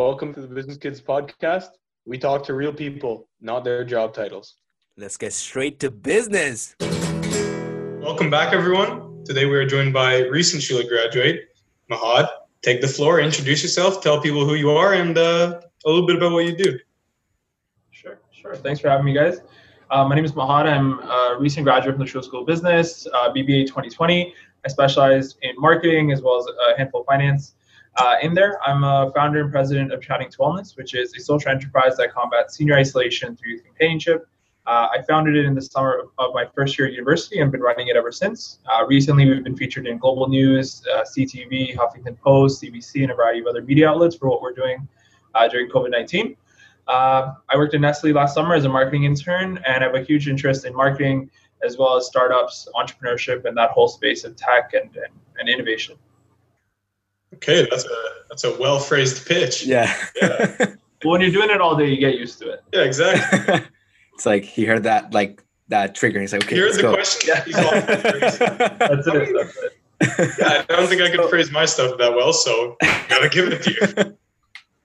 Welcome to the Business Kids podcast. We talk to real people, not their job titles. Let's get straight to business. Welcome back, everyone. Today we are joined by recent Schulich graduate, Mahad. Take the floor, introduce yourself, tell people who you are, and uh, a little bit about what you do. Sure, sure. Thanks for having me, guys. Uh, my name is Mahad. I'm a recent graduate from the Schulich School of Business, uh, BBA 2020. I specialized in marketing as well as a handful of finance. Uh, in there, I'm a founder and president of Chatting to Wellness, which is a social enterprise that combats senior isolation through companionship. Uh, I founded it in the summer of my first year at university and been running it ever since. Uh, recently, we've been featured in Global News, uh, CTV, Huffington Post, CBC, and a variety of other media outlets for what we're doing uh, during COVID 19. Uh, I worked at Nestle last summer as a marketing intern, and I have a huge interest in marketing as well as startups, entrepreneurship, and that whole space of tech and, and, and innovation. Okay, that's a that's a well phrased pitch. Yeah. Yeah. Well, when you're doing it all day, you get used to it. Yeah, exactly. it's like he heard that like that trigger. He's like, okay, Here's let's the go. question. He's all That's it. That's it. yeah, I don't think I can phrase my stuff that well, so gotta give it to you.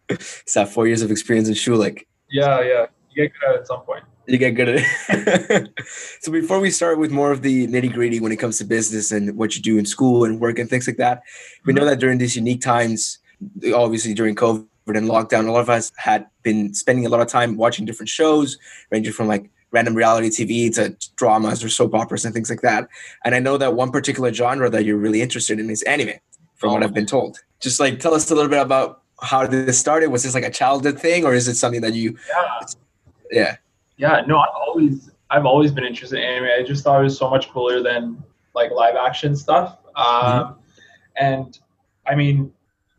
it's that four years of experience in Schulich. Yeah, yeah. You get good at it at some point. You get good at it. so before we start with more of the nitty gritty when it comes to business and what you do in school and work and things like that, we know that during these unique times, obviously during COVID and lockdown, a lot of us had been spending a lot of time watching different shows, ranging from like random reality TV to dramas or soap operas and things like that. And I know that one particular genre that you're really interested in is anime, from what. I've been told. Just like tell us a little bit about how this started. Was this like a childhood thing, or is it something that you? Yeah. Yeah. Yeah, no, I've always I've always been interested in anime. I just thought it was so much cooler than like live action stuff. Um, And I mean,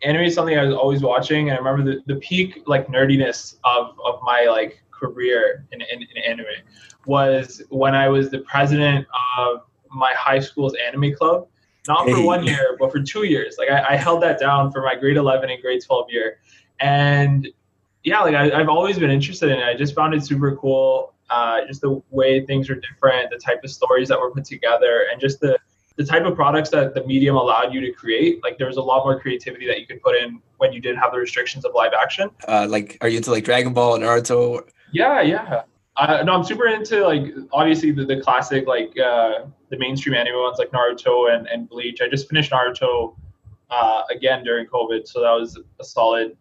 anime is something I was always watching. And I remember the, the peak like nerdiness of, of my like career in, in, in anime was when I was the president of my high school's anime club. Not for Hey. one year, but for two years. Like I, I held that down for my grade 11 and grade 12 year. And yeah, like I, I've always been interested in it. I just found it super cool. Uh, just the way things are different, the type of stories that were put together, and just the the type of products that the medium allowed you to create. Like there was a lot more creativity that you could put in when you didn't have the restrictions of live action. Uh, like, are you into like Dragon Ball, and Naruto? Yeah, yeah. Uh, no, I'm super into like obviously the, the classic like uh, the mainstream anime ones like Naruto and, and Bleach. I just finished Naruto uh, again during COVID, so that was a solid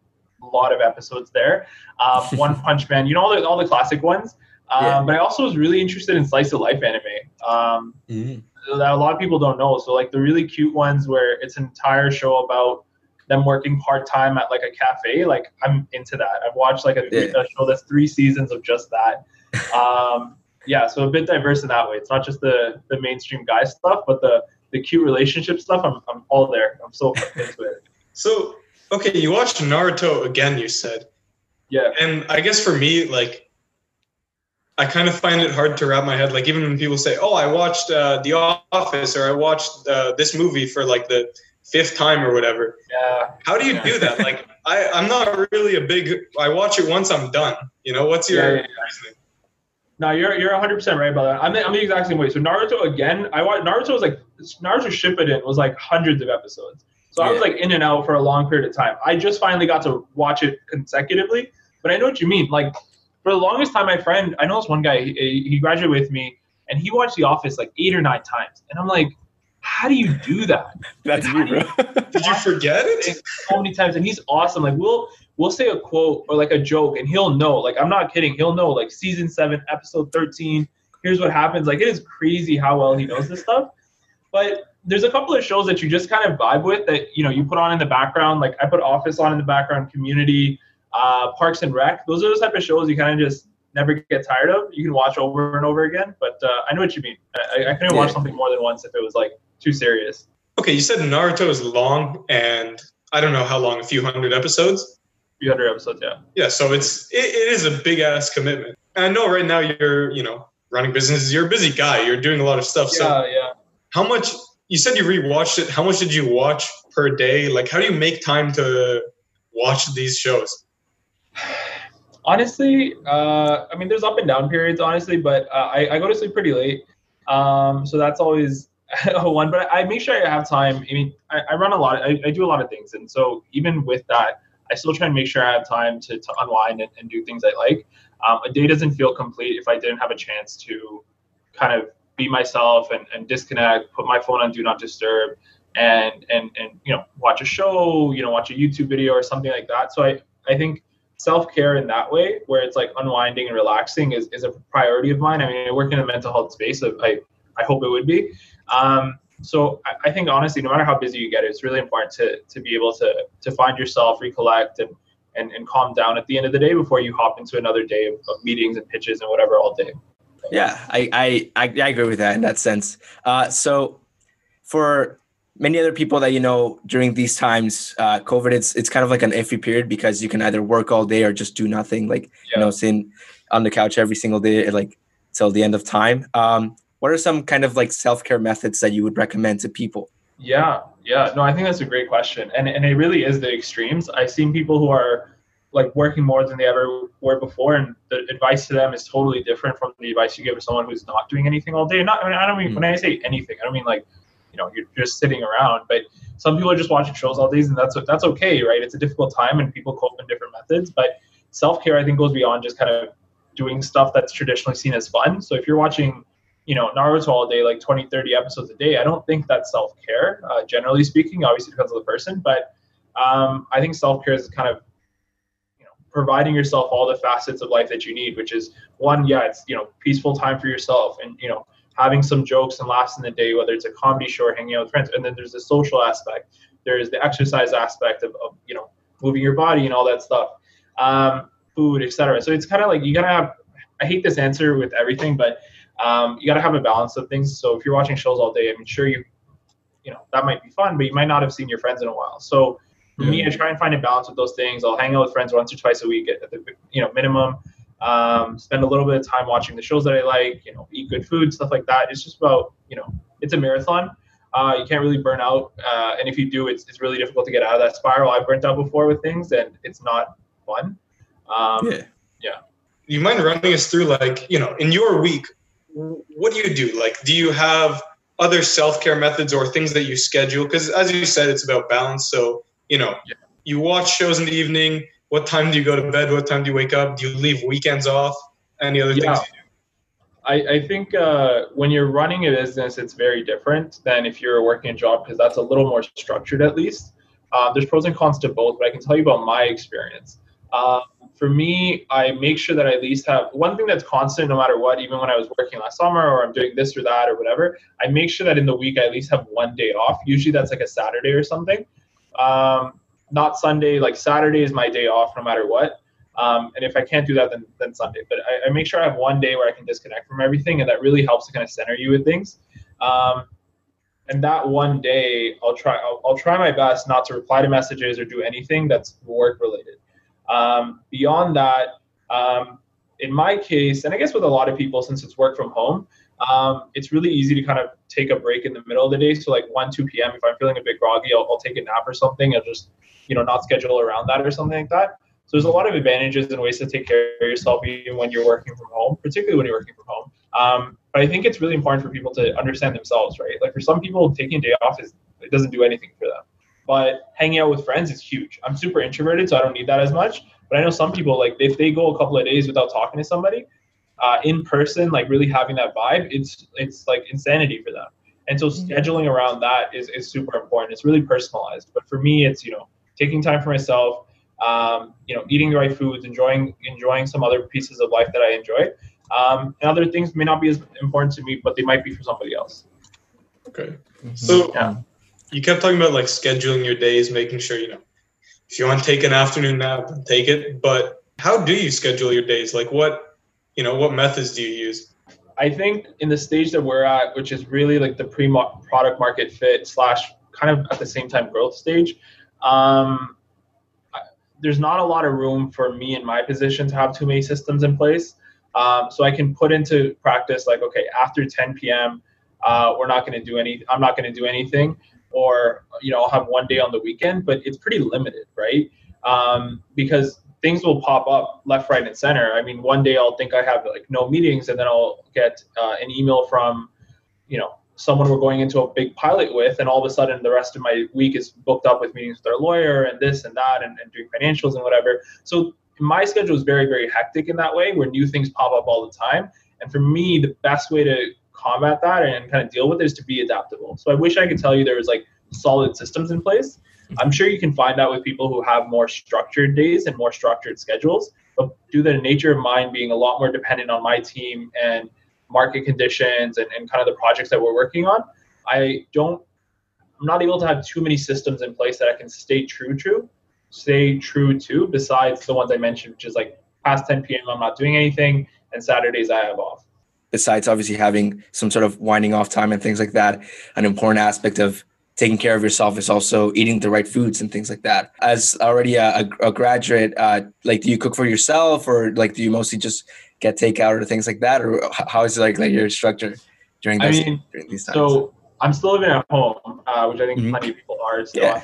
lot of episodes there. Um, One Punch Man, you know all the all the classic ones. Um, Yeah. But I also was really interested in slice of life anime. Um, that a lot of people don't know. So like the really cute ones where it's an entire show about them working part time at like a cafe. Like I'm into that. I've watched like a, Yeah. a show that's three seasons of just that. Um, yeah, so a bit diverse in that way. It's not just the the mainstream guy stuff, but the the cute relationship stuff. I'm I'm all there. I'm so into it. So, okay, you watched Naruto again, you said. Yeah. And I guess for me, like, I kind of find it hard to wrap my head. Like, even when people say, "Oh, I watched uh, The Office" or "I watched uh, this movie for like the fifth time" or whatever, Yeah. how do you do that? Like, I I'm not really a big. I watch it once, I'm done. You know, what's your Yeah, yeah, reasoning? No, you're you're 100 percent right about that. I'm the, I'm the exact same way. So Naruto again, I watched Naruto was like Naruto Shippuden was like hundreds of episodes. So I was like in and out for a long period of time. I just finally got to watch it consecutively. But I know what you mean. Like for the longest time, my friend, I know this one guy. He, he graduated with me, and he watched The Office like eight or nine times. And I'm like, how do you do that? That's me, bro. Did you forget it? so many times, and he's awesome. Like we'll we'll say a quote or like a joke, and he'll know. Like I'm not kidding. He'll know. Like season seven, episode thirteen. Here's what happens. Like it is crazy how well he knows this stuff. But there's a couple of shows that you just kind of vibe with that you know you put on in the background. Like I put Office on in the background, Community, uh, Parks and Rec. Those are the type of shows you kind of just never get tired of. You can watch over and over again. But uh, I know what you mean. I, I couldn't watch something more than once if it was like too serious. Okay, you said Naruto is long, and I don't know how long. A few hundred episodes. A few hundred episodes, yeah. Yeah, so it's it, it is a big ass commitment. And I know right now you're you know running businesses. You're a busy guy. You're doing a lot of stuff. So Yeah, yeah. how much? You said you rewatched it. How much did you watch per day? Like, how do you make time to watch these shows? Honestly, uh, I mean, there's up and down periods, honestly, but uh, I, I go to sleep pretty late. Um, so that's always one. But I make sure I have time. I mean, I, I run a lot. I, do a lot of things, and so even with that, I still try and make sure I have time to, to unwind and, and do things I like. Um, a day doesn't feel complete if I didn't have a chance to kind of be myself and, and disconnect, put my phone on do not disturb, and and and you know watch a show, you know watch a YouTube video or something like that. So I I think self care in that way, where it's like unwinding and relaxing, is, is a priority of mine. I mean, I work in a mental health space. So I I hope it would be. Um, so I, I, think honestly, no matter how busy you get, it's really important to to be able to to find yourself, recollect, and and, and calm down at the end of the day before you hop into another day of, of meetings and pitches and whatever all day. Yeah, I, I, I, I agree with that in that sense. Uh, so for many other people that you know during these times, uh, COVID, it's it's kind of like an iffy period because you can either work all day or just do nothing, like yeah. you know, sitting on the couch every single day, like till the end of time. Um, what are some kind of like self care methods that you would recommend to people? Yeah, yeah, no, I think that's a great question, and and it really is the extremes. I've seen people who are like working more than they ever were before, and the advice to them is totally different from the advice you give to someone who's not doing anything all day. Not, I, mean, I don't mean mm-hmm. when I say anything, I don't mean like, you know, you're just sitting around. But some people are just watching shows all days, and that's that's okay, right? It's a difficult time, and people cope in different methods. But self care, I think, goes beyond just kind of doing stuff that's traditionally seen as fun. So if you're watching you know naruto all day like 20 30 episodes a day i don't think that's self-care uh, generally speaking obviously depends on the person but um, i think self-care is kind of providing yourself all the facets of life that you need, which is one, yeah, it's you know peaceful time for yourself, and you know having some jokes and laughs in the day, whether it's a comedy show or hanging out with friends, and then there's the social aspect, there's the exercise aspect of, of you know moving your body and all that stuff, um, food, etc. So it's kind of like you gotta have. I hate this answer with everything, but um, you gotta have a balance of things. So if you're watching shows all day, I mean, sure you, you know, that might be fun, but you might not have seen your friends in a while. So for me, I try and find a balance with those things. I'll hang out with friends once or twice a week at the you know minimum. Um, spend a little bit of time watching the shows that I like. You know, eat good food, stuff like that. It's just about you know, it's a marathon. Uh, you can't really burn out, uh, and if you do, it's it's really difficult to get out of that spiral. I've burnt out before with things, and it's not fun. Um, yeah. Yeah. You mind running us through, like, you know, in your week, what do you do? Like, do you have other self care methods or things that you schedule? Because as you said, it's about balance. So you know, yeah. you watch shows in the evening. What time do you go to bed? What time do you wake up? Do you leave weekends off? Any other yeah. things I, I think uh, when you're running a business, it's very different than if you're working a job because that's a little more structured at least. Uh, there's pros and cons to both, but I can tell you about my experience. Uh, for me, I make sure that I at least have one thing that's constant no matter what, even when I was working last summer or I'm doing this or that or whatever. I make sure that in the week I at least have one day off. Usually that's like a Saturday or something. Um, not Sunday, like Saturday is my day off no matter what. Um, and if I can't do that, then, then Sunday. But I, I, make sure I have one day where I can disconnect from everything, and that really helps to kind of center you with things. Um, and that one day, I'll try. I'll, I'll, try my best not to reply to messages or do anything that's work related. Um, beyond that, um, in my case, and I guess with a lot of people, since it's work from home, um, it's really easy to kind of take a break in the middle of the day. So like 1, 2 p.m., if I'm feeling a bit groggy, I'll, I'll take a nap or something. I'll just, you know, not schedule around that or something like that. So there's a lot of advantages and ways to take care of yourself even when you're working from home, particularly when you're working from home. Um, but I think it's really important for people to understand themselves, right? Like for some people, taking a day off is it doesn't do anything for them. But hanging out with friends is huge. I'm super introverted, so I don't need that as much. But I know some people like if they go a couple of days without talking to somebody, uh, in person, like really having that vibe, it's it's like insanity for them. And so mm-hmm. scheduling around that is, is super important. It's really personalized. But for me, it's you know taking time for myself, um, you know, eating the right foods, enjoying enjoying some other pieces of life that I enjoy. Um, and other things may not be as important to me, but they might be for somebody else. Okay. Mm-hmm. So yeah. you kept talking about like scheduling your days, making sure you know if you want to take an afternoon nap, take it. But how do you schedule your days? Like what you know, what methods do you use? I think in the stage that we're at, which is really like the pre-product market fit slash kind of at the same time growth stage, um, there's not a lot of room for me in my position to have too many systems in place. Um, so I can put into practice like, okay, after 10 p.m., uh, we're not going to do any. I'm not going to do anything, or you know, I'll have one day on the weekend, but it's pretty limited, right? Um, because things will pop up left, right, and center. I mean, one day I'll think I have like no meetings, and then I'll get uh, an email from, you know, someone we're going into a big pilot with, and all of a sudden the rest of my week is booked up with meetings with our lawyer and this and that and, and doing financials and whatever. So my schedule is very, very hectic in that way where new things pop up all the time. And for me, the best way to combat that and kind of deal with it is to be adaptable. So I wish I could tell you there was like solid systems in place. I'm sure you can find that with people who have more structured days and more structured schedules. But due to the nature of mine being a lot more dependent on my team and market conditions and, and kind of the projects that we're working on, I don't I'm not able to have too many systems in place that I can stay true to, stay true to, besides the ones I mentioned, which is like past 10 p.m. I'm not doing anything, and Saturdays I have off. Besides obviously having some sort of winding off time and things like that, an important aspect of taking care of yourself is also eating the right foods and things like that. As already a, a graduate, uh, like do you cook for yourself or like do you mostly just get takeout or things like that, or how is it like like your structure during this, I mean, during these times? So I'm still living at home, uh, which I think mm-hmm. plenty of people are still. Yeah.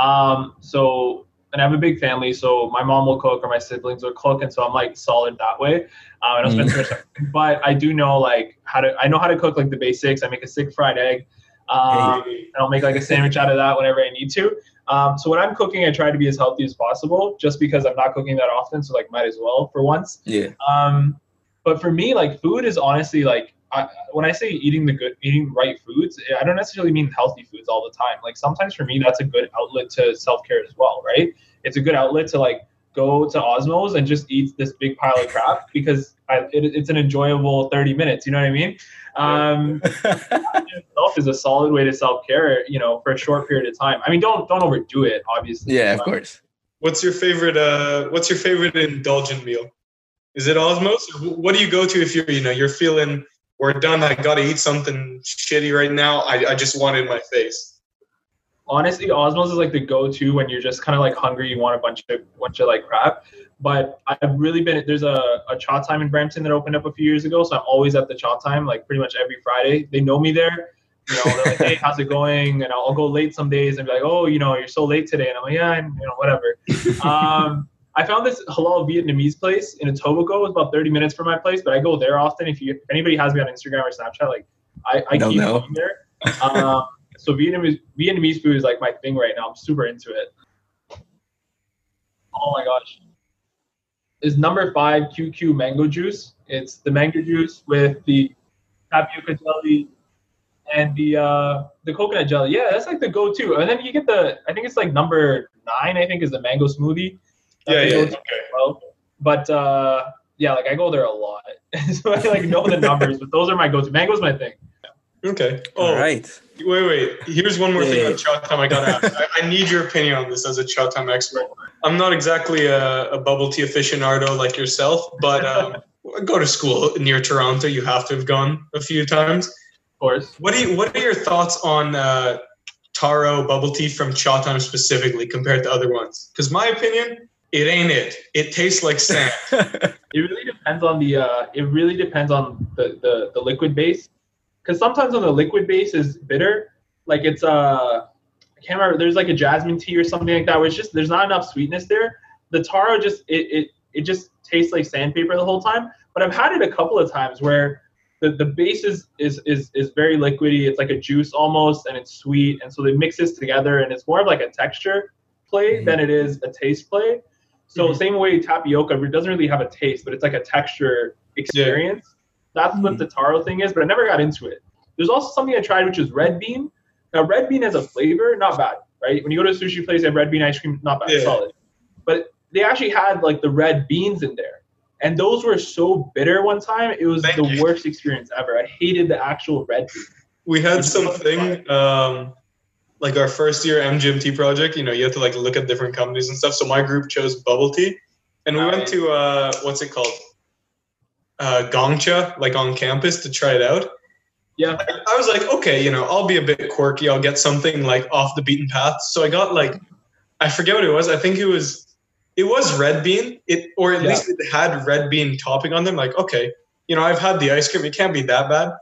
Um, so and I have a big family, so my mom will cook or my siblings will cook, and so I'm like solid that way. Um, I don't spend too much time, but I do know like how to. I know how to cook like the basics. I make a sick fried egg. Um, and I'll make like a sandwich out of that whenever I need to. Um, so when I'm cooking, I try to be as healthy as possible, just because I'm not cooking that often. So like, might as well for once. Yeah. Um, but for me, like food is honestly like I, when I say eating the good, eating right foods, I don't necessarily mean healthy foods all the time. Like sometimes for me, that's a good outlet to self care as well, right? It's a good outlet to like go to Osmow's and just eat this big pile of crap because I, it, it's an enjoyable 30 minutes. You know what I mean? Um, itself is a solid way to self care, you know, for a short period of time. I mean, don't don't overdo it, obviously. Yeah, of course. What's your favorite? Uh, what's your favorite indulgent meal? Is it Osmow's? What do you go to if you're, you know, you're feeling we're done. I got to eat something shitty right now. I, I just want it in my face honestly, Osmow's is like the go-to when you're just kind of like hungry, you want a bunch of bunch of like crap. But I've really been there's a, a Chatime in Brampton that opened up a few years ago, so I'm always at the Chatime, like pretty much every Friday. They know me there. You know, they're like, "Hey, how's it going?" And I'll, I'll, go late some days and be like, "Oh, you know, you're so late today," and I'm like, "Yeah, and, you know, whatever." um, I found this halal Vietnamese place in Etobicoke. It's about 30 minutes from my place, but I go there often. If you if anybody has me on Instagram or Snapchat, like I, I keep going there. Um, so Vietnamese Vietnamese food is like my thing right now. I'm super into it. Oh my gosh. Is number five QQ mango juice. It's the mango juice with the tapioca jelly and the uh, the coconut jelly. Yeah, that's like the go-to. And then you get the I think it's like number nine. I think is the mango smoothie. Yeah, yeah. Okay. Well. But uh, yeah, like I go there a lot, so I like know the numbers. but those are my go-to. Mango's my thing. Okay. Oh, All right. Wait, wait. Here's one more yeah. thing on Chatime I got to ask. I, I, need your opinion on this as a Chatime expert. I'm not exactly a, a bubble tea aficionado like yourself, but um, I go to school near Toronto. You have to have gone a few times. Of course. What do you, What are your thoughts on uh, taro bubble tea from Chatime specifically compared to other ones? Because my opinion, it ain't it. It tastes like sand. it really depends on the. Uh, it really depends on the, the the liquid base because sometimes on the liquid base is bitter. Like it's uh, I can't remember. There's like a jasmine tea or something like that, where it's just there's not enough sweetness there. The taro just it it it just tastes like sandpaper the whole time. But I've had it a couple of times where the, the base is, is is is very liquidy. It's like a juice almost, and it's sweet, and so they mix this together, and it's more of like a texture play mm-hmm. than it is a taste play. So mm-hmm. same way tapioca, it doesn't really have a taste, but it's like a texture experience. Yeah. That's what the taro thing is, but I never got into it. There's also something I tried, which is red bean. Now, red bean as a flavor, not bad, right? When you go to a sushi place, they have red bean ice cream, not bad, yeah. solid. But they actually had like the red beans in there. And those were so bitter one time. It was Thank the you. worst experience ever. I hated the actual red bean. We had something um, like our first year MGMT project. You know, you have to like look at different companies and stuff. So my group chose bubble tea. And we went to, uh, what's it called? Uh, Gongcha like on campus to try it out. Yeah, I was like, okay, you know, I'll be a bit quirky. I'll get something like off the beaten path. So I got like, I forget what it was. I think it was, it was red bean. It or at yeah. least it had red bean topping on them. Like, okay, you know, I've had the ice cream. It can't be that bad.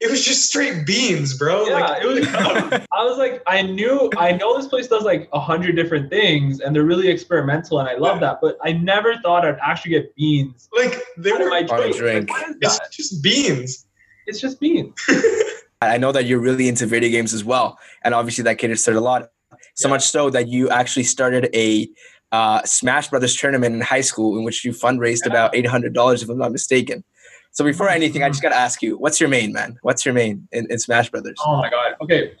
It was just straight beans, bro. Yeah, like, it was. I was like, I knew, I know this place does like a hundred different things, and they're really experimental, and I love yeah. that. But I never thought I'd actually get beans. Like they were my drink. drink. Like, it's just beans. It's just beans. I know that you're really into video games as well, and obviously that caters to a lot. So Yeah. much so that you actually started a uh, Smash Brothers tournament in high school in which you fundraised about eight hundred dollars, if I'm not mistaken. So before anything, I just gotta ask you, what's your main, man? What's your main in, in Smash Brothers? Oh my god. Okay.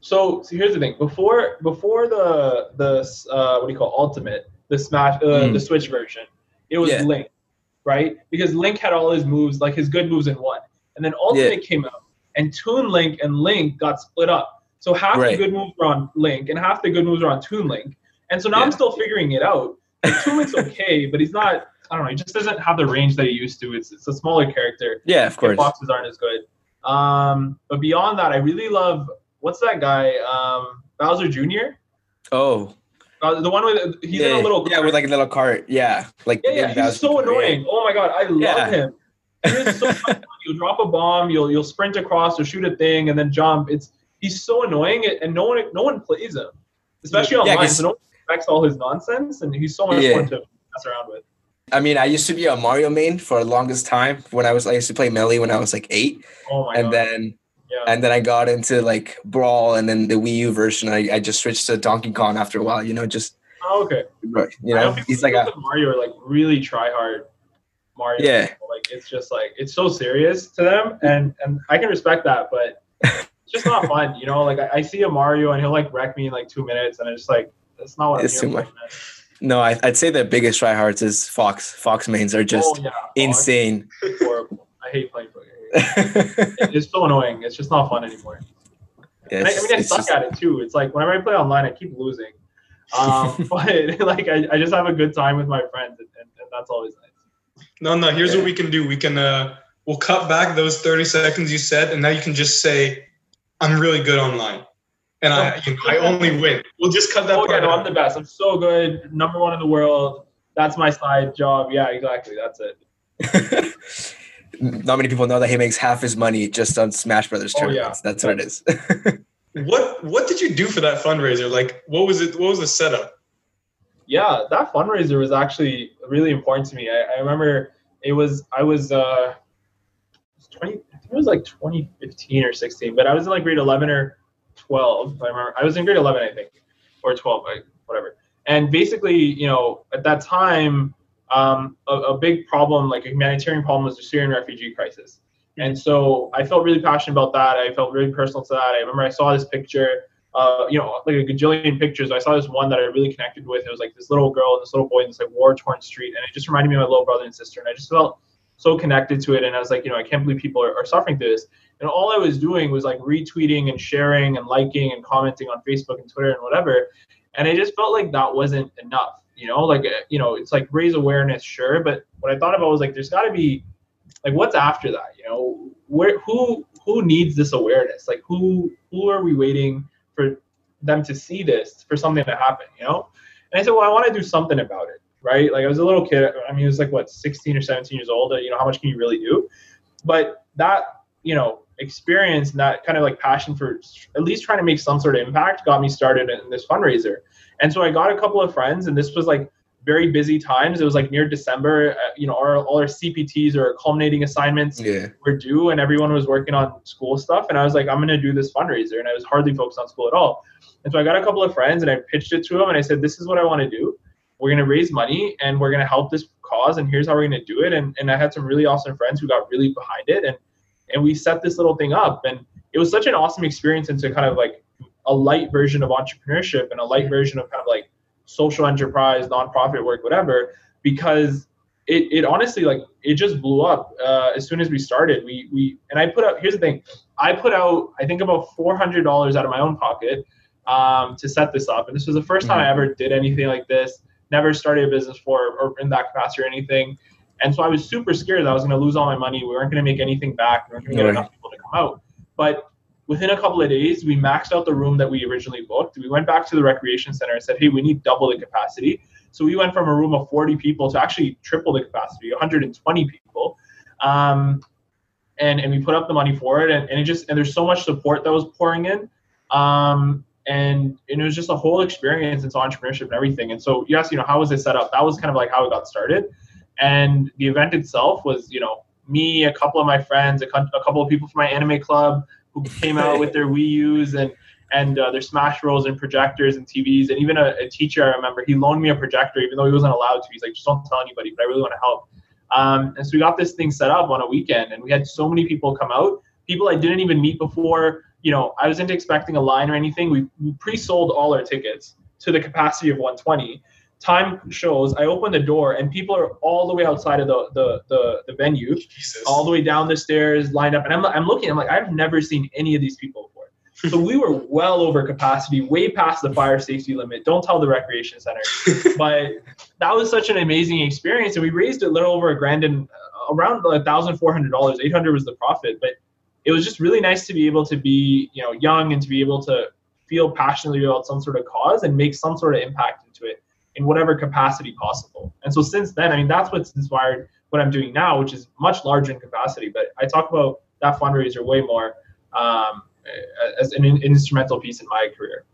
So, so here's the thing. Before before the the uh, what do you call ultimate the Smash uh, Mm. the Switch version, it was Yeah. Link, right? Because Link had all his moves like his good moves in one, and then Ultimate came out, and Toon Link and Link got split up. So half Right. the good moves were on Link, and half the good moves were on Toon Link. And so now Yeah. I'm still figuring it out. Like, Toon Link's okay, but he's not. I don't know. He just doesn't have the range that he used to. It's it's a smaller character Yeah, of course. boxes aren't as good. Um, but beyond that, I really love what's that guy? Um, Bowser Jr. Oh, Uh, the one with he's yeah, in a little yeah, with like a little cart. Yeah, like yeah, yeah. Bowser He's so cart, annoying. Oh my god, I love Yeah. him. He so you'll drop a bomb, you'll you'll sprint across or shoot a thing and then jump. It's he's so annoying and no one no one plays him, especially Yeah, online. so no one respects all his nonsense, and he's so much fun to mess around with. I mean, I used to be a Mario main for the longest time when I was. I used to play Melee when I was like eight, Oh my and god. then yeah. and then I got into like Brawl, and then the Wii U version. I, I just switched to Donkey Kong after a while. You know, just oh, okay. you know, he's like a Mario are like really try hard Mario. Yeah. people. Like it's just like it's so serious to them, and and I can respect that, but it's just not fun. You know, like I, I see a Mario and he'll like wreck me in like two minutes, and I just like that's not what It's I'm too much. No. I, I'd say the biggest tryhards is Fox. Fox mains are just oh, yeah. insane. Oh, horrible. I hate playing Pokemon. It's so annoying. It's just not fun anymore. And I, I It's- mean, I suck just- at it too. It's like whenever I play online, I keep losing. Um, but like I, I just have a good time with my friends, and, and, and that's always nice. No, no. Here's Yeah. what we can do. We can uh, we'll cut back those 30 seconds you said, and now you can just say, "I'm really good online," and I you know, I only win. We'll just cut that Oh yeah, no, I'm the best. I'm so good. Number one in the world. That's my side job. Yeah, exactly. That's it. Not many people know that he makes half his money just on Smash Brothers Oh, yeah. tournaments. That's what it is. What What did you do for that fundraiser? Like, what was it? What was the setup? Yeah, that fundraiser was actually really important to me. I, I remember it was I was uh, 20. I think it was like 2015 or 16, but I was in like grade 11 or 12. I remember I was in grade 11, I think, or 12, like, whatever. And basically, you know, at that time, um, a, a big problem, like a humanitarian problem, was the Syrian refugee crisis. And so I felt really passionate about that. I felt really personal to that. I remember I saw this picture, uh, you know, like a gajillion pictures. I saw this one that I really connected with. It was like this little girl and this little boy in this like war torn street. And it just reminded me of my little brother and sister. And I just felt so connected to it. And I was like, you know, I can't believe people are, are suffering through this. And all I was doing was like retweeting and sharing and liking and commenting on Facebook and Twitter and whatever. And I just felt like that wasn't enough. You know, like, uh, you know, it's like raise awareness, sure. But what I thought about was like, there's got to be like what's after that you know where who who needs this awareness like who who are we waiting for them to see this for something to happen you know and i said well i want to do something about it right like i was a little kid i mean it was like what 16 or 17 years old you know how much can you really do but that you know experience and that kind of like passion for at least trying to make some sort of impact got me started in this fundraiser and so i got a couple of friends and this was like very busy times. It was like near December. Uh, you know, our, all our CPTs or culminating assignments yeah. were due, and everyone was working on school stuff. And I was like, I'm gonna do this fundraiser, and I was hardly focused on school at all. And so I got a couple of friends, and I pitched it to them, and I said, This is what I want to do. We're gonna raise money, and we're gonna help this cause, and here's how we're gonna do it. And and I had some really awesome friends who got really behind it, and and we set this little thing up, and it was such an awesome experience into kind of like a light version of entrepreneurship and a light version of kind of like social enterprise, nonprofit work, whatever, because it, it honestly like it just blew up uh, as soon as we started. We we and I put out here's the thing, I put out I think about four hundred dollars out of my own pocket um, to set this up, and this was the 1st time I ever did anything like this. Never started a business for or in that capacity or anything, and so I was super scared that I was going to lose all my money. We weren't going to make anything back. We weren't going to get Right. enough people to come out, but within a couple of days, we maxed out the room that we originally booked. We went back to the recreation center and said, hey, we need double the capacity. So we went from a room of 40 people to actually triple the capacity, 120 people. Um, and, and we put up the money for it. And, and it just, and there's so much support that was pouring in. Um, and, and it was just a whole experience into entrepreneurship and everything. And so you asked, you know, how was it set up? That was kind of like how it got started. And the event itself was, you know, me, a couple of my friends, a, a couple of people from my anime club, who came out with their Wii U's and and uh, their Smash Bros and projectors and TVs, and even a, a, teacher I remember he loaned me a projector even though he wasn't allowed to. He's like, just don't tell anybody, but I really want to help. Um, and so we got this thing set up on a weekend, and we had so many people come out, people I didn't even meet before. You know, I wasn't expecting a line or anything. We, we pre-sold all our tickets to the capacity of 120 time shows, I open the door and people are all the way outside of the the the, the venue, Jesus. all the way down the stairs, lined up. And I'm I'm looking, I'm like, I've never seen any of these people before. So we were well over capacity, way past the fire safety limit. Don't tell the recreation center. but that was such an amazing experience, and we raised a little over a grand and uh, around a thousand four hundred dollars. Eight hundred was the profit, but it was just really nice to be able to be you know young and to be able to feel passionately about some sort of cause and make some sort of impact into it in whatever capacity possible. And so since then, I mean, that's what's inspired what I'm doing now, which is much larger in capacity. But I talk about that fundraiser way more um, as an in- instrumental piece in my career.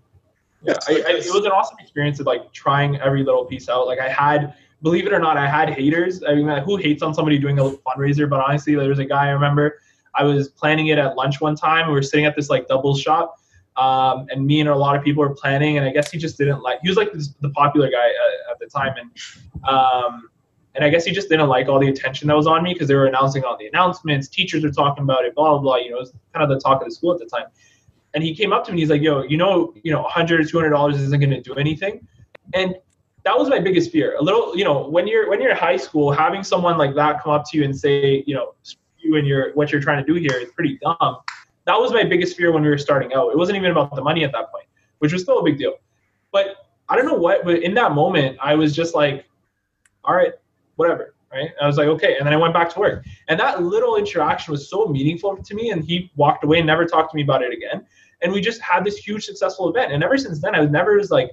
Yeah, I, I, it was an awesome experience of like trying every little piece out. Like I had, believe it or not, I had haters. I mean, who hates on somebody doing a fundraiser? But honestly, there was a guy I remember. I was planning it at lunch one time. We were sitting at this like double shop, um, and me and a lot of people were planning, and I guess he just didn't like. He was like this, the popular guy at, at the time, and um, and I guess he just didn't like all the attention that was on me because they were announcing all the announcements. Teachers were talking about it, blah blah blah. You know, it was kind of the talk of the school at the time. And he came up to me. And he's like, "Yo, you know, you know, 100 or 200 dollars isn't going to do anything," and that was my biggest fear. A little, you know, when you're when you're in high school, having someone like that come up to you and say, you know, you and your what you're trying to do here is pretty dumb that was my biggest fear when we were starting out. It wasn't even about the money at that point, which was still a big deal. But I don't know what, but in that moment, I was just like, all right, whatever. Right. I was like, okay. And then I went back to work. And that little interaction was so meaningful to me. And he walked away and never talked to me about it again. And we just had this huge successful event. And ever since then, I was never was like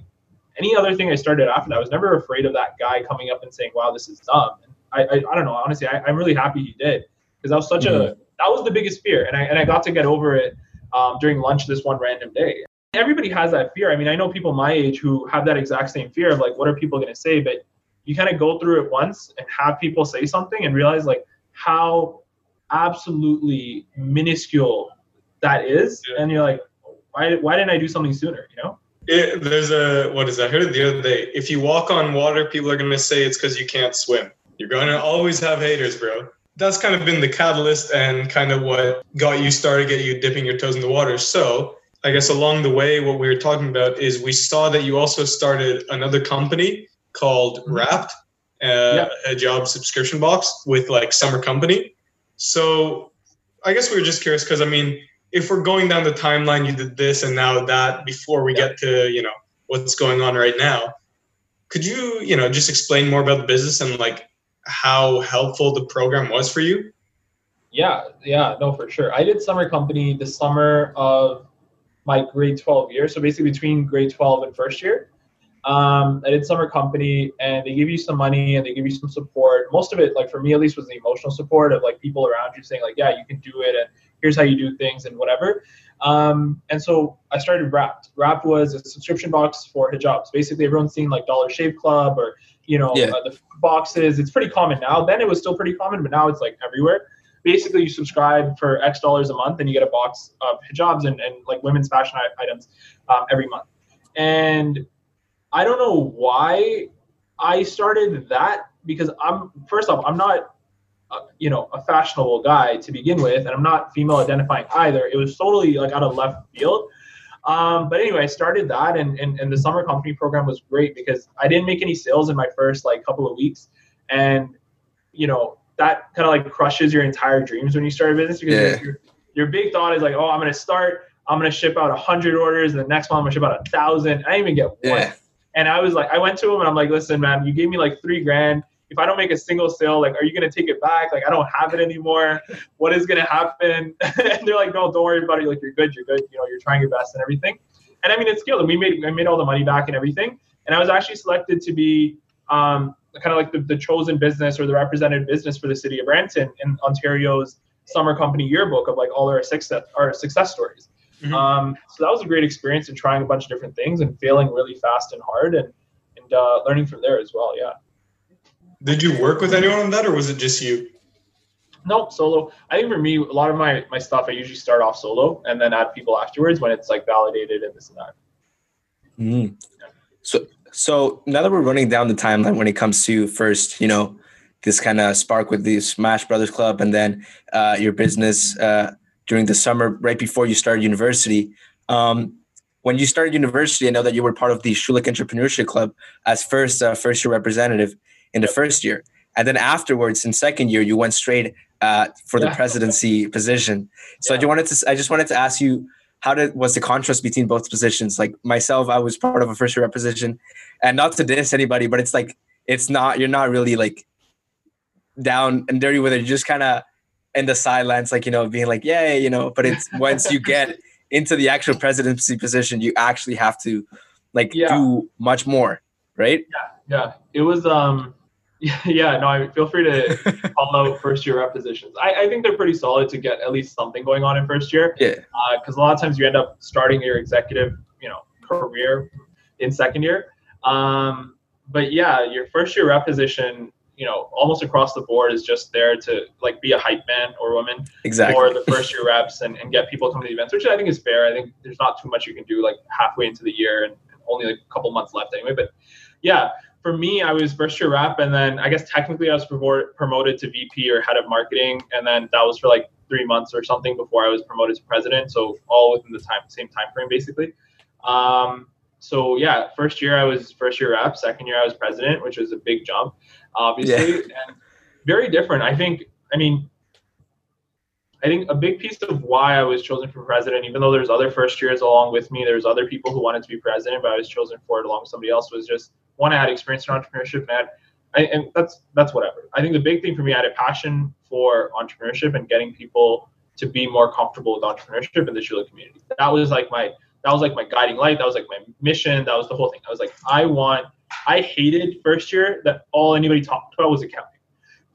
any other thing I started after that. I was never afraid of that guy coming up and saying, wow, this is dumb. And I, I, I don't know. Honestly, I, am really happy he did because that was such mm-hmm. a that was the biggest fear, and I and I got to get over it um, during lunch this one random day. Everybody has that fear. I mean, I know people my age who have that exact same fear of like, what are people going to say? But you kind of go through it once and have people say something and realize like how absolutely minuscule that is, yeah. and you're like, why why didn't I do something sooner? You know. It, there's a what is that? I heard it the other day. If you walk on water, people are gonna say it's because you can't swim. You're gonna always have haters, bro that's kind of been the catalyst and kind of what got you started, get you dipping your toes in the water. So I guess along the way, what we were talking about is we saw that you also started another company called mm-hmm. Wrapped, uh, a job subscription box with like Summer Company. So I guess we were just curious because I mean, if we're going down the timeline, you did this and now that before we get to you know what's going on right now. Could you you know just explain more about the business and like how helpful the program was for you? Yeah, yeah, no, for sure. I did summer company the summer of my grade 12 year. So basically between grade 12 and first year. Um, I did summer company and they give you some money and they give you some support. Most of it, like for me at least, was the emotional support of like people around you saying like, yeah, you can do it and here's how you do things and whatever. Um, and so I started Wrapped. Wrapped was a subscription box for hijabs. Basically, everyone's seen like Dollar Shave Club or you know yeah. uh, the boxes. It's pretty common now. Then it was still pretty common, but now it's like everywhere. Basically, you subscribe for X dollars a month, and you get a box of hijabs and, and like women's fashion items um, every month. And I don't know why I started that because I'm first off I'm not uh, you know a fashionable guy to begin with, and I'm not female identifying either. It was totally like out of left field. Um, but anyway, I started that, and, and and the summer company program was great because I didn't make any sales in my first like couple of weeks, and you know that kind of like crushes your entire dreams when you start a business because yeah. your, your big thought is like, oh, I'm gonna start, I'm gonna ship out a hundred orders, and the next month I'm gonna ship out a thousand. I didn't even get one. Yeah. And I was like, I went to him and I'm like, listen, man, you gave me like three grand if I don't make a single sale, like, are you gonna take it back? Like, I don't have it anymore. What is gonna happen? and they're like, no, don't worry about it. Like, you're good. You're good. You know, you're trying your best and everything. And I mean, it's scaled. And we made I made all the money back and everything. And I was actually selected to be um, kind of like the, the chosen business or the represented business for the city of Brampton in Ontario's summer company yearbook of like all our success our success stories. Mm-hmm. Um, so that was a great experience in trying a bunch of different things and failing really fast and hard and and uh, learning from there as well. Yeah. Did you work with anyone on that, or was it just you? Nope, solo. I think for me, a lot of my my stuff I usually start off solo and then add people afterwards when it's like validated and this and that. Mm. So so now that we're running down the timeline when it comes to first, you know, this kind of spark with the Smash Brothers Club and then uh, your business uh, during the summer right before you started university. Um, when you started university, I know that you were part of the Schulich Entrepreneurship Club as first uh, first year representative in the first year, and then afterwards in second year you went straight uh, for the presidency position. So yeah. I just wanted to I just wanted to ask you how did was the contrast between both positions? Like myself, I was part of a first year rep position, and not to diss anybody, but it's like it's not you're not really like down and dirty with it. You're just kind of in the sidelines, like you know, being like, yeah, you know. But it's once you get into the actual presidency position, you actually have to like yeah. do much more, right? Yeah, yeah. It was um yeah, no, I feel free to out first year rep positions. I, I think they're pretty solid to get at least something going on in first year. Yeah. Because uh, a lot of times you end up starting your executive, you know, career in second year. Um, but yeah, your first year rep position, you know, almost across the board is just there to like be a hype man or woman exactly. for the first year reps and, and get people to come to the events, which I think is fair. I think there's not too much you can do like halfway into the year and only like a couple months left anyway. But yeah, for me, I was first year rep, and then I guess technically I was promoted to VP or head of marketing, and then that was for like three months or something before I was promoted to president. So all within the time same time frame basically. Um, so yeah, first year I was first year rep, second year I was president, which was a big jump, obviously, yeah. and very different. I think. I mean, I think a big piece of why I was chosen for president, even though there's other first years along with me, there's other people who wanted to be president, but I was chosen for it along with somebody else, was just one, I had experience in entrepreneurship, and, I, and that's that's whatever. I think the big thing for me, I had a passion for entrepreneurship and getting people to be more comfortable with entrepreneurship in the Schulich community. That was like my that was like my guiding light. That was like my mission. That was the whole thing. I was like, I want. I hated first year that all anybody talked about was accounting.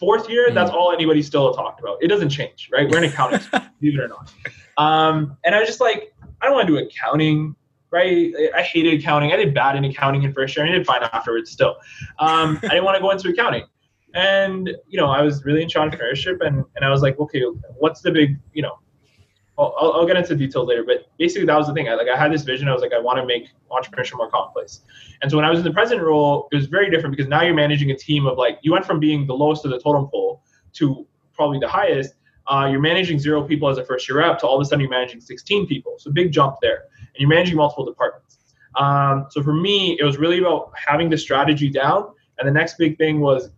Fourth year, mm-hmm. that's all anybody still talked about. It doesn't change, right? We're in accounting, believe it or not. Um, and I was just like, I don't want to do accounting right? I hated accounting. I did bad in accounting in first year. And I did fine afterwards still. Um, I didn't want to go into accounting. And, you know, I was really into entrepreneurship and, and I was like, okay, what's the big, you know, I'll, I'll get into details later, but basically that was the thing. I like I had this vision. I was like, I want to make entrepreneurship more commonplace. And so when I was in the president role, it was very different because now you're managing a team of like you went from being the lowest of the totem pole to probably the highest. Uh, you're managing zero people as a first year rep to all of a sudden you're managing 16 people. So big jump there and you're managing multiple departments. Um, so for me, it was really about having the strategy down, and the next big thing was,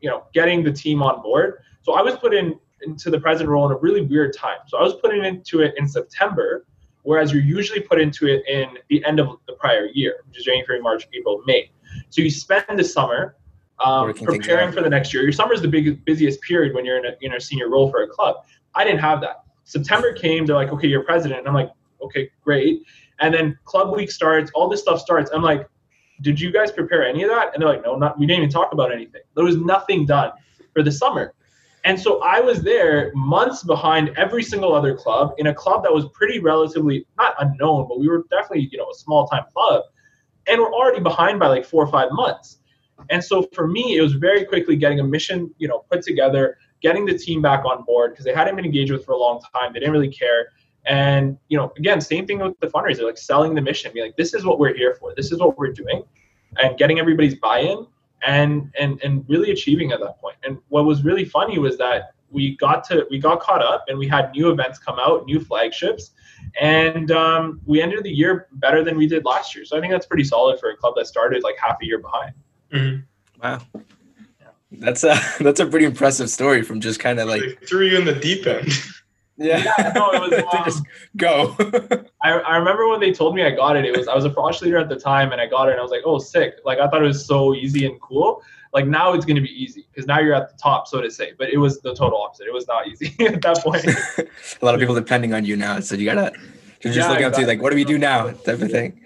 you know, getting the team on board. So I was put in into the president role in a really weird time. So I was put into it in September, whereas you're usually put into it in the end of the prior year, which is January, March, April, May. So you spend the summer um, preparing for the next year. Your summer is the big, busiest period when you're in a you know senior role for a club. I didn't have that. September came. They're like, okay, you're president. And I'm like, okay, great. And then club week starts, all this stuff starts. I'm like, did you guys prepare any of that? And they're like, no, not. We didn't even talk about anything. There was nothing done for the summer. And so I was there months behind every single other club in a club that was pretty relatively not unknown, but we were definitely, you know, a small time club. And we're already behind by like four or five months. And so for me, it was very quickly getting a mission, you know, put together, getting the team back on board because they hadn't been engaged with for a long time. They didn't really care. And you know, again, same thing with the fundraiser, like selling the mission, be like, this is what we're here for, this is what we're doing, and getting everybody's buy-in and and and really achieving at that point. And what was really funny was that we got to we got caught up and we had new events come out, new flagships, and um, we ended the year better than we did last year. So I think that's pretty solid for a club that started like half a year behind. Mm-hmm. Wow. That's a that's a pretty impressive story from just kind of like they threw you in the deep end. Yeah. yeah no, it was um, just go. I, I remember when they told me I got it. It was I was a frosh leader at the time, and I got it, and I was like, oh, sick! Like I thought it was so easy and cool. Like now it's going to be easy because now you're at the top, so to say. But it was the total opposite. It was not easy at that point. a lot of people depending on you now, so you gotta you're just yeah, looking exactly. up to like, what do we do now, type of thing.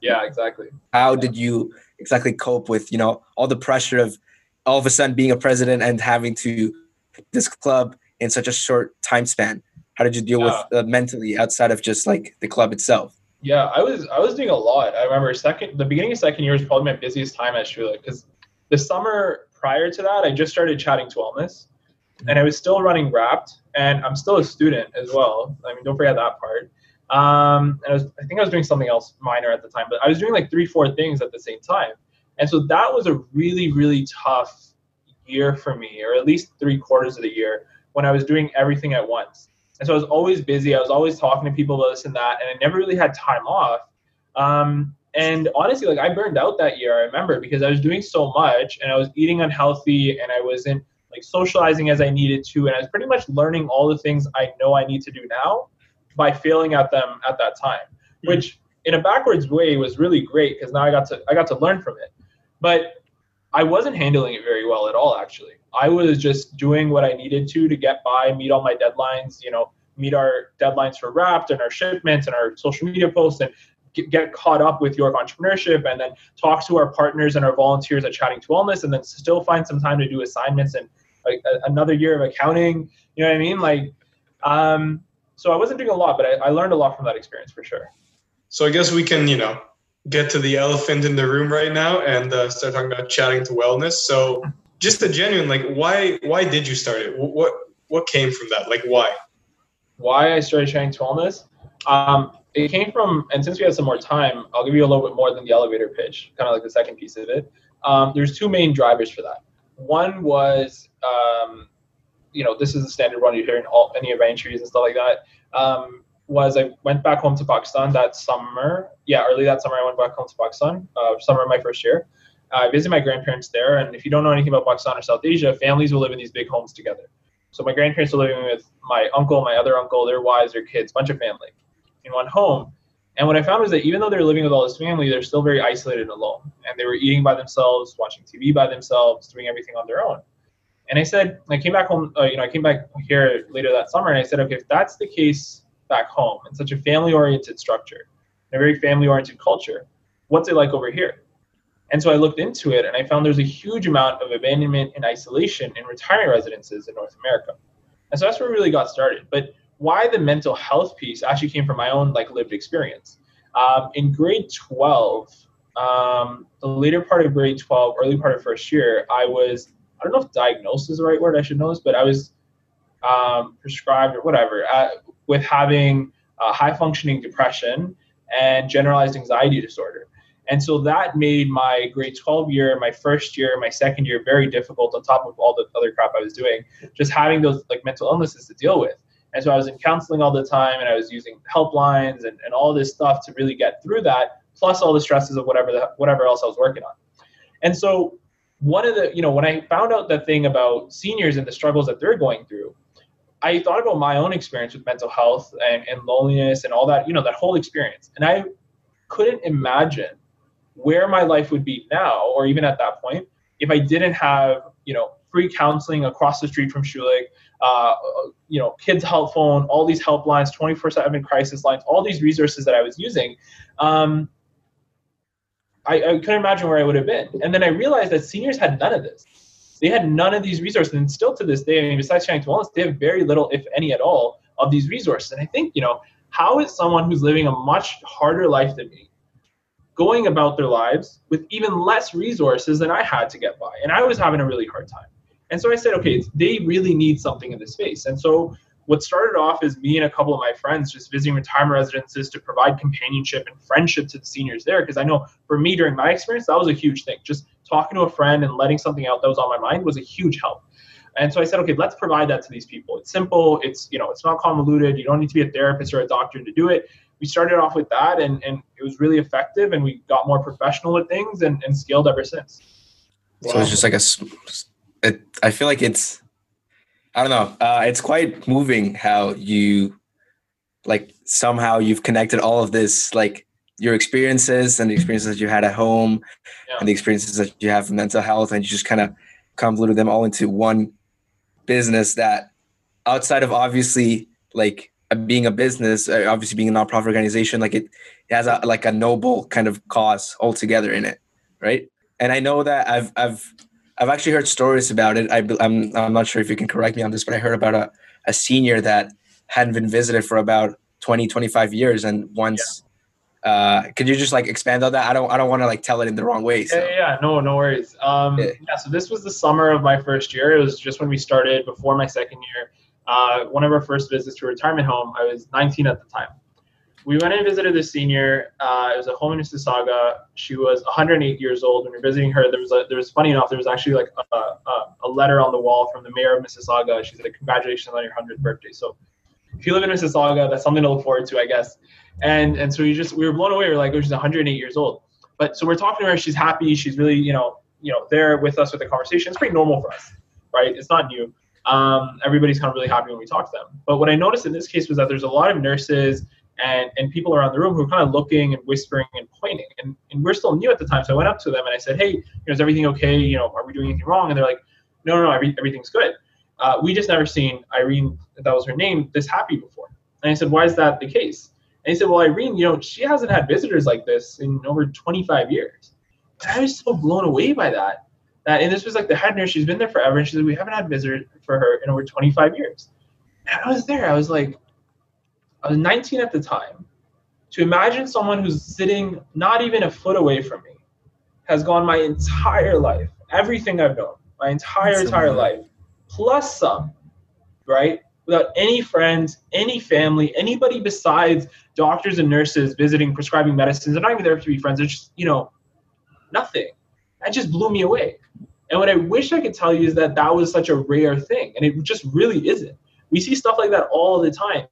Yeah, exactly. How did you exactly cope with you know all the pressure of all of a sudden being a president and having to this club in such a short time span? How did you deal yeah. with uh, mentally outside of just like the club itself? Yeah, I was I was doing a lot. I remember second the beginning of second year was probably my busiest time at Schulich because the summer prior to that I just started chatting to wellness. and I was still running Wrapped, and I'm still a student as well. I mean, don't forget that part. Um, and I, was, I think I was doing something else minor at the time, but I was doing like three, four things at the same time. And so that was a really, really tough year for me, or at least three quarters of the year when I was doing everything at once. And so I was always busy. I was always talking to people about this and that, and I never really had time off. Um, and honestly, like I burned out that year. I remember because I was doing so much, and I was eating unhealthy, and I wasn't like socializing as I needed to, and I was pretty much learning all the things I know I need to do now by failing at them at that time, mm-hmm. which in a backwards way was really great because now I got to I got to learn from it. But I wasn't handling it very well at all actually. I was just doing what I needed to to get by, meet all my deadlines, you know, meet our deadlines for Wrapped and our shipments and our social media posts and get, caught up with York entrepreneurship and then talk to our partners and our volunteers at Chatting to Wellness and then still find some time to do assignments and like another year of accounting. You know what I mean? Like, um, so I wasn't doing a lot, but I, I learned a lot from that experience for sure. So I guess we can, you know, get to the elephant in the room right now and uh, start talking about chatting to wellness. So just a genuine, like, why why did you start it? What what came from that? Like, why? Why I started chatting to wellness? Um, it came from, and since we have some more time, I'll give you a little bit more than the elevator pitch, kind of like the second piece of it. Um, there's two main drivers for that. One was, um, you know, this is the standard one you hear in all any of entries and stuff like that. Um, was I went back home to Pakistan that summer. Yeah, early that summer I went back home to Pakistan. Uh, summer of my first year. I visit my grandparents there, and if you don't know anything about Pakistan or South Asia, families will live in these big homes together. So my grandparents are living with my uncle, my other uncle, their wives, their kids, bunch of family in one home. And what I found was that even though they're living with all this family, they're still very isolated and alone. And they were eating by themselves, watching TV by themselves, doing everything on their own. And I said, I came back home, uh, you know, I came back here later that summer and I said, okay, if that's the case back home in such a family oriented structure, a very family oriented culture, what's it like over here? And so I looked into it and I found there's a huge amount of abandonment and isolation in retirement residences in North America. And so that's where we really got started. But why the mental health piece actually came from my own like lived experience. Um, in grade 12, um, the later part of grade 12, early part of first year, I was, I don't know if diagnosed is the right word, I should know this, but I was um, prescribed or whatever uh, with having uh, high functioning depression and generalized anxiety disorder. And so that made my grade 12 year, my first year, my second year very difficult on top of all the other crap I was doing, just having those like mental illnesses to deal with. And so I was in counseling all the time and I was using helplines and, and all this stuff to really get through that, plus all the stresses of whatever the, whatever else I was working on. And so one of the, you know, when I found out that thing about seniors and the struggles that they're going through, I thought about my own experience with mental health and, and loneliness and all that, you know, that whole experience. And I couldn't imagine where my life would be now, or even at that point, if I didn't have, you know, free counseling across the street from Schulich, uh, you know, kids help phone, all these helplines, 24/7 crisis lines, all these resources that I was using. Um, I, I couldn't imagine where I would have been. And then I realized that seniors had none of this. They had none of these resources, and still to this day, I mean, besides Chatting to Wellness, they have very little, if any at all, of these resources. And I think, you know, how is someone who's living a much harder life than me going about their lives with even less resources than I had to get by? And I was having a really hard time. And so I said, okay, they really need something in this space. And so what started off as me and a couple of my friends just visiting retirement residences to provide companionship and friendship to the seniors there. Because I know for me during my experience, that was a huge thing. Just talking to a friend and letting something out that was on my mind was a huge help. And so I said, okay, let's provide that to these people. It's simple. It's you know, it's not convoluted. You don't need to be a therapist or a doctor to do it. We started off with that, and and it was really effective. And we got more professional at things and, and scaled ever since. So it's just like a it, I feel like it's I don't know. Uh, it's quite moving how you like somehow you've connected all of this like your experiences and the experiences that you had at home yeah. and the experiences that you have mental health and you just kind of convoluted them all into one business that outside of obviously like being a business uh, obviously being a nonprofit organization like it, it has a like a noble kind of cause altogether in it right and i know that i've i've I've actually heard stories about it. I, am I'm, I'm not sure if you can correct me on this, but I heard about a, a senior that hadn't been visited for about 20, 25 years. And once uh, could you just like expand on that? I don't I don't want to like tell it in the wrong way. So. Yeah, yeah, no, no worries. Um, yeah. yeah. so this was the summer of my first year. It was just when we started before my second year. Uh, one of our first visits to a retirement home. I was 19 at the time. We went and visited the senior. Uh, it was a home in Mississauga. She was 108 years old. When we were visiting her, there was a, there was funny enough. There was actually like a, a, a letter on the wall from the mayor of Mississauga. She said, "Congratulations on your 100th birthday." So, if you live in Mississauga, that's something to look forward to, I guess. And and so we just we were blown away. We are like, oh, she's 108 years old. But so we're talking to her. She's happy. She's really you know you know there with us with the conversation. It's pretty normal for us, right? It's not new. Um, everybody's kind of really happy when we talk to them. But what I noticed in this case was that there's a lot of nurses and and people around the room who are kind of looking and whispering and pointing. And, and we're still new at the time, so I went up to them and I said, "Hey, you know, is everything okay? You know, are we doing anything wrong?" And they're like, "No, no, no, every, everything's good." Uh, we just never seen Irene, that was her name, this happy before. And I said, "Why is that the case?" And he said, Well, Irene, you know, she hasn't had visitors like this in over 25 years. And I was so blown away by that. And this was like the head nurse, she's been there forever, and she said, We haven't had visitors for her in over 25 years. And I was there, I was like, I was 19 at the time. To imagine someone who's sitting not even a foot away from me has gone my entire life, everything I've known, my entire, That's entire life, plus some, right? without any friends, any family, anybody besides doctors and nurses visiting, prescribing medicines. They're not even there to be friends. They're just, you know, nothing. That just blew me away. And what I wish I could tell you is that that was such a rare thing, and it just really isn't. We see stuff like that all the time.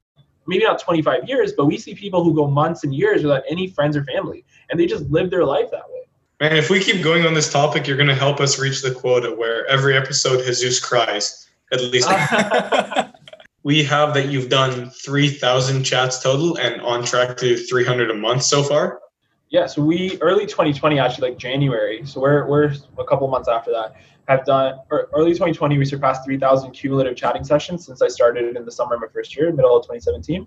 Maybe not 25 years, but we see people who go months and years without any friends or family, and they just live their life that way. Man, if we keep going on this topic, you're going to help us reach the quota where every episode Jesus cries at least. we have that you've done 3,000 chats total and on track to 300 a month so far. Yeah, so we early 2020, actually like January. So we're we're a couple months after that. Have done or early 2020, we surpassed 3,000 cumulative chatting sessions since I started in the summer of my first year, middle of 2017.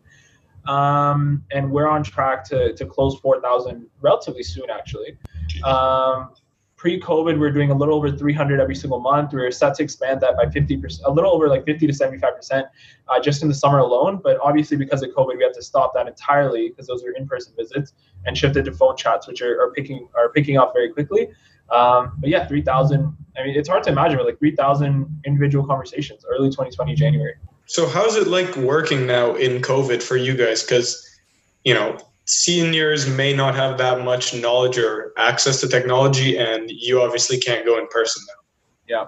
Um, and we're on track to to close 4,000 relatively soon, actually. Um, pre-COVID, we were doing a little over 300 every single month. We were set to expand that by 50%, a little over like 50 to 75% uh, just in the summer alone. But obviously, because of COVID, we have to stop that entirely because those are in-person visits and shifted to phone chats, which are, are picking are picking up very quickly. Um, but yeah, 3,000. I mean, it's hard to imagine, but like 3,000 individual conversations early 2020 January. So how's it like working now in COVID for you guys? Because you know seniors may not have that much knowledge or access to technology and you obviously can't go in person now yeah.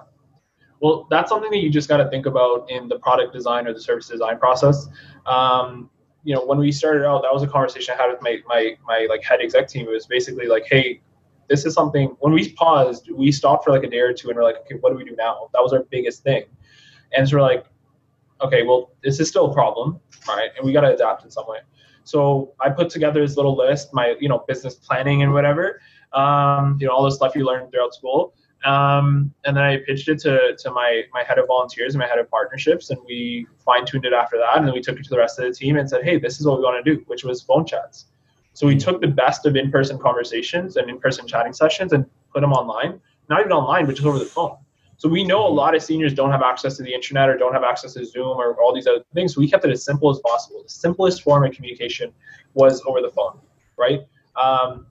Well that's something that you just got to think about in the product design or the service design process. Um, you know when we started out that was a conversation i had with my my, my like head exec team. It was basically like hey this is something when we paused we stopped for like a day or two and we're like okay what do we do now? That was our biggest thing. And so we're like okay well this is still a problem right? And we got to adapt in some way so I put together this little list, my you know business planning and whatever, um, you know all the stuff you learn throughout school. Um, and then I pitched it to, to my, my head of volunteers and my head of partnerships, and we fine tuned it after that. And then we took it to the rest of the team and said, hey, this is what we want to do, which was phone chats. So we took the best of in person conversations and in person chatting sessions and put them online, not even online, but just over the phone. So we know a lot of seniors don't have access to the internet or don't have access to Zoom or all these other things. So we kept it as simple as possible. The simplest form of communication was over the phone, right? Um,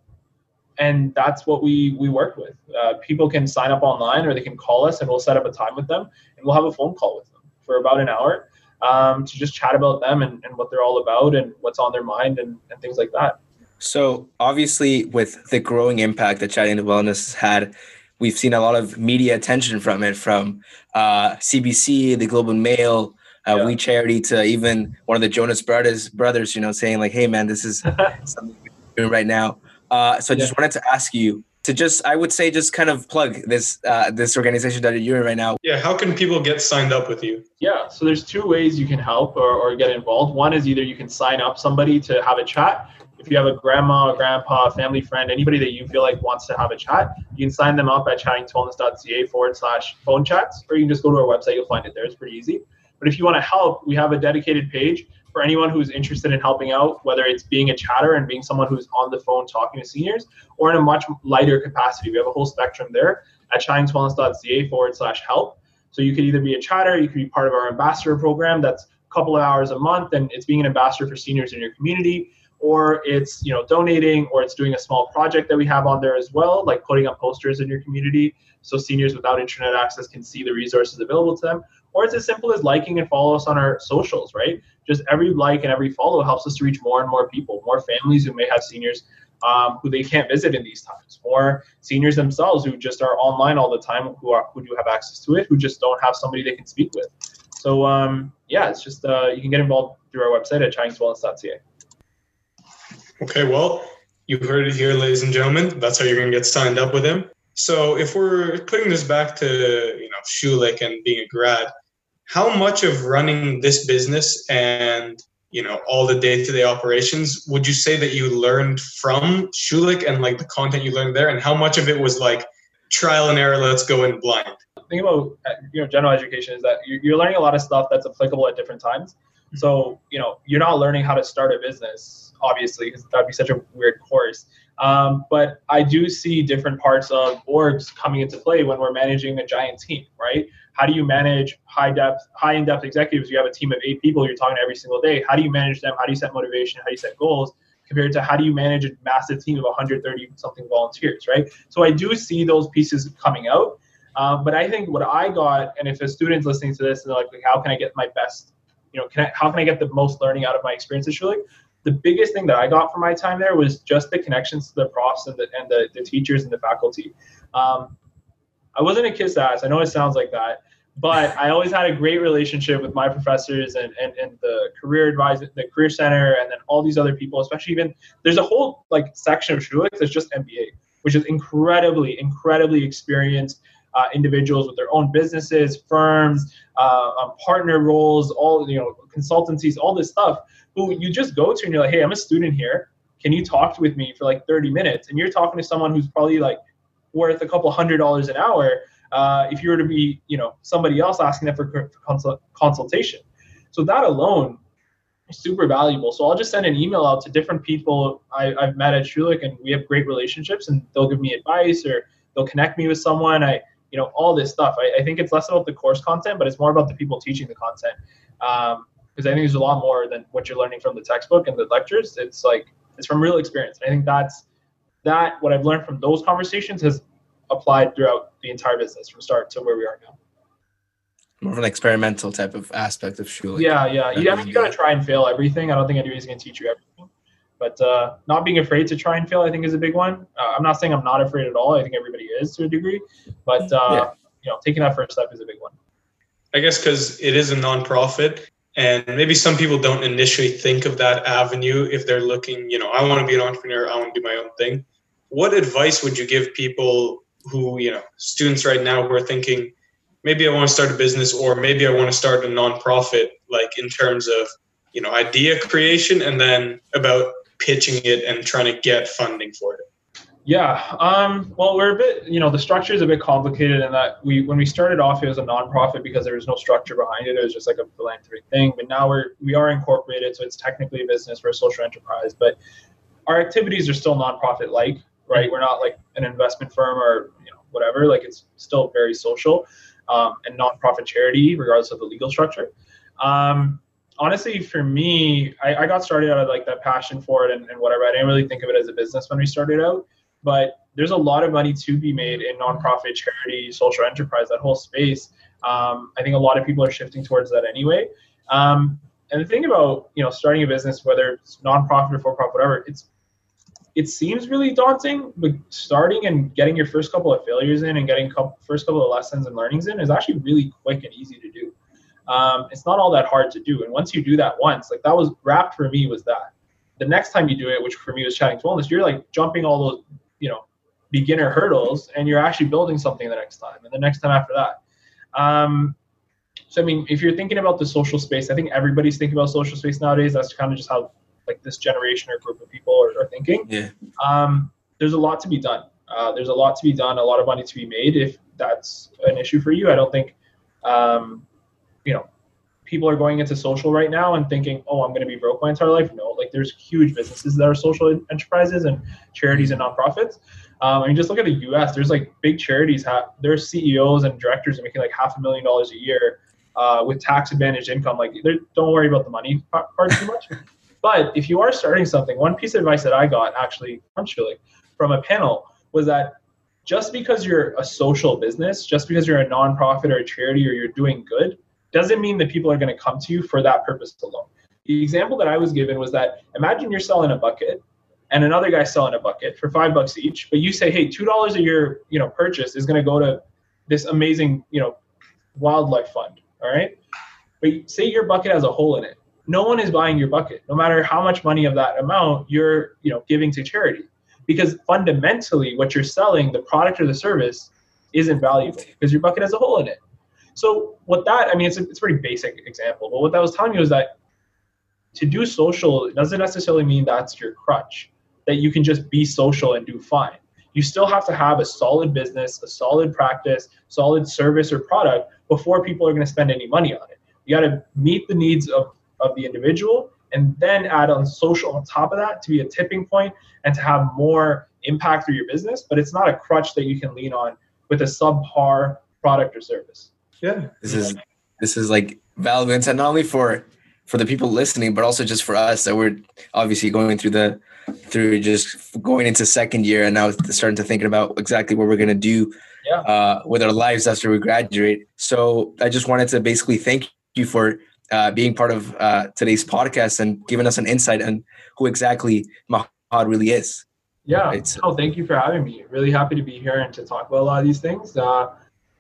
and that's what we we worked with. Uh, people can sign up online or they can call us and we'll set up a time with them and we'll have a phone call with them for about an hour um, to just chat about them and, and what they're all about and what's on their mind and, and things like that. So obviously, with the growing impact that chatting and wellness has had we've seen a lot of media attention from it, from uh, CBC, the Globe and Mail, uh, yeah. We Charity, to even one of the Jonas Brothers, brothers, you know, saying like, "Hey, man, this is something we're doing right now." Uh, so I just wanted to ask you to just, I would say, just kind of plug this uh, this organization that you're in right now. Yeah, how can people get signed up with you? Yeah, so there's two ways you can help or, or get involved. One is either you can sign up somebody to have a chat if you have a grandma, a grandpa, a family friend, anybody that you feel like wants to have a chat, you can sign them up at chattingtowellness.ca forward slash phone chats, or you can just go to our website. You'll find it there. It's pretty easy. But if you want to help, we have a dedicated page for anyone who's interested in helping out, whether it's being a chatter and being someone who's on the phone talking to seniors, or in a much lighter capacity. We have a whole spectrum there at chattingtowellness.ca forward slash help. So you could either be a chatter, you could be part of our ambassador program that's a couple of hours a month, and it's being an ambassador for seniors in your community or it's you know donating, or it's doing a small project that we have on there as well, like putting up posters in your community so seniors without internet access can see the resources available to them. Or it's as simple as liking and follow us on our socials, right? Just every like and every follow helps us to reach more and more people, more families who may have seniors um, who they can't visit in these times, or seniors themselves who just are online all the time, who are who do have access to it, who just don't have somebody they can speak with. So um, yeah, it's just uh, you can get involved through our website at chattingtowellness.ca. Okay, well, you heard it here, ladies and gentlemen. That's how you're gonna get signed up with him. So if we're putting this back to you know Schulich and being a grad, how much of running this business and you know all the day-to-day operations would you say that you learned from Schulich and like the content you learned there, and how much of it was like trial and error? Let's go in blind. Think about uh, you know general education is that you're learning a lot of stuff that's applicable at different times. So you know you're not learning how to start a business, obviously, because that'd be such a weird course. Um, but I do see different parts of orgs coming into play when we're managing a giant team, right? How do you manage high depth, high in depth executives? You have a team of eight people you're talking to every single day. How do you manage them? How do you set motivation? How do you set goals? Compared to how do you manage a massive team of 130 something volunteers, right? So I do see those pieces coming out. Um, but I think what I got, and if a student's listening to this and they're like, how can I get my best, you know, can I, how can I get the most learning out of my experience at Schulich? the biggest thing that I got from my time there was just the connections to the profs and the, and the, the teachers and the faculty. Um, I wasn't a kiss ass. I know it sounds like that, but I always had a great relationship with my professors and, and, and the career advisor, the career center, and then all these other people, especially even there's a whole like section of Schulich that's just MBA, which is incredibly, incredibly experienced uh, individuals with their own businesses, firms, uh, um, partner roles, all you know, consultancies, all this stuff who you just go to and you're like, hey, I'm a student here. Can you talk with me for like 30 minutes? And you're talking to someone who's probably like worth a couple hundred dollars an hour. Uh, if you were to be, you know, somebody else asking them for, for consult- consultation. So that alone is super valuable. So I'll just send an email out to different people I, have met at Schulich and we have great relationships and they'll give me advice or they'll connect me with someone. I, you know, all this stuff. I, I think it's less about the course content, but it's more about the people teaching the content. Um, because I think there's a lot more than what you're learning from the textbook and the lectures. It's like it's from real experience. And I think that's that what I've learned from those conversations has applied throughout the entire business from start to where we are now. More of an experimental type of aspect of Schulich. Yeah, yeah. You, I mean, you got to try and fail everything. I don't think anybody's going to teach you everything. But uh, not being afraid to try and fail, I think, is a big one. Uh, I'm not saying I'm not afraid at all. I think everybody is to a degree. But, uh, yeah. you know, taking that first step is a big one. I guess because it is a nonprofit, and maybe some people don't initially think of that avenue if they're looking you know i want to be an entrepreneur i want to do my own thing what advice would you give people who you know students right now who are thinking maybe i want to start a business or maybe i want to start a nonprofit like in terms of you know idea creation and then about pitching it and trying to get funding for it yeah. Um, well, we're a bit, you know, the structure is a bit complicated in that we, when we started off, it was a nonprofit because there was no structure behind it. It was just like a philanthropic thing. But now we're, we are incorporated, so it's technically a business for a social enterprise. But our activities are still nonprofit like, right? We're not like an investment firm or, you know, whatever. Like it's still very social um, and nonprofit charity, regardless of the legal structure. Um, honestly, for me, I, I, got started out of like that passion for it and, and whatever. I didn't really think of it as a business when we started out but there's a lot of money to be made in nonprofit, charity, social enterprise, that whole space. Um, I think a lot of people are shifting towards that anyway. Um, and the thing about you know starting a business, whether it's nonprofit or for profit, whatever, it's it seems really daunting, but starting and getting your first couple of failures in and getting couple, first couple of lessons and learnings in is actually really quick and easy to do. Um, it's not all that hard to do, and once you do that once, like that was wrapped for me was that. The next time you do it, which for me was chatting to wellness, you're like jumping all those you know beginner hurdles and you're actually building something the next time and the next time after that. Um, so i mean if you're thinking about the social space i think everybody's thinking about social space nowadays. That's kind of just how like this generation or group of people are, are thinking. Yeah. Um, there's a lot to be done. Uh, there's a lot to be done. A lot of money to be made if that's an issue for you. I don't think um, you know people are going into social right now and thinking, oh, I'm going to be broke my entire life. No, like there's huge businesses that are social enterprises and charities and nonprofits. Um, I mean, just look at the U.S. There's like big charities. Have, their CEOs and directors are making like half a million dollars a year uh, with tax advantaged income. Like, don't worry about the money part too much. But if you are starting something, one piece of advice that I got actually actually from a panel was that just because you're a social business, just because you're a nonprofit or a charity or you're doing good, doesn't mean that people are going to come to you for that purpose alone. The example that I was given was that imagine you're selling a bucket and another guy selling a bucket for five bucks each, but you say, hey, two dollars of your you know purchase is going to go to this amazing you know wildlife fund. All right, but say your bucket has a hole in it. No one is buying your bucket, no matter how much money of that amount you're you know giving to charity, because fundamentally what you're selling, the product or the service, isn't valuable because your bucket has a hole in it. So what that I mean, it's a, it's a pretty basic example, but what that was telling you is that to do social doesn't necessarily mean that's your crutch that you can just be social and do fine. You still have to have a solid business, a solid practice, solid service or product before people are going to spend any money on it. You got to meet the needs of, of the individual and then add on social on top of that to be a tipping point and to have more impact through your business. But it's not a crutch that you can lean on with a subpar product or service. Yeah. This is this is like valuable and not only for for the people listening, but also just for us that we're obviously going through the through just going into second year and now starting to thinking about exactly what we're going to do yeah. uh, with our lives after we graduate. So I just wanted to basically thank you for uh, being part of uh, today's podcast and giving us an insight on who exactly Mahad really is. Yeah. Right? Oh, thank you for having me. Really happy to be here and to talk about a lot of these things. Uh,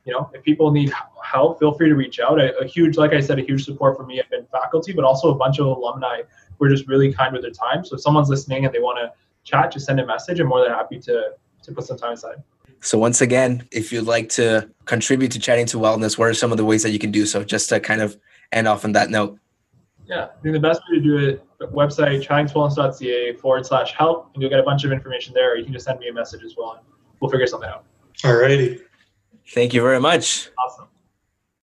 you know, if people need help, feel free to reach out. A, a, huge, like I said, a huge support for me have been faculty, but also a bunch of alumni who are just really kind with their time. So if someone's listening and they want to chat, just send a message. I'm more than happy to to put some time aside. So once again, if you'd like to contribute to chatting to wellness, what are some of the ways that you can do so? Just to kind of end off on that note. Yeah, I think the best way to do it, website chattingtowellness.ca forward slash help, and you'll get a bunch of information there. Or you can just send me a message as well, and we'll figure something out. All righty. Thank you very much. Awesome.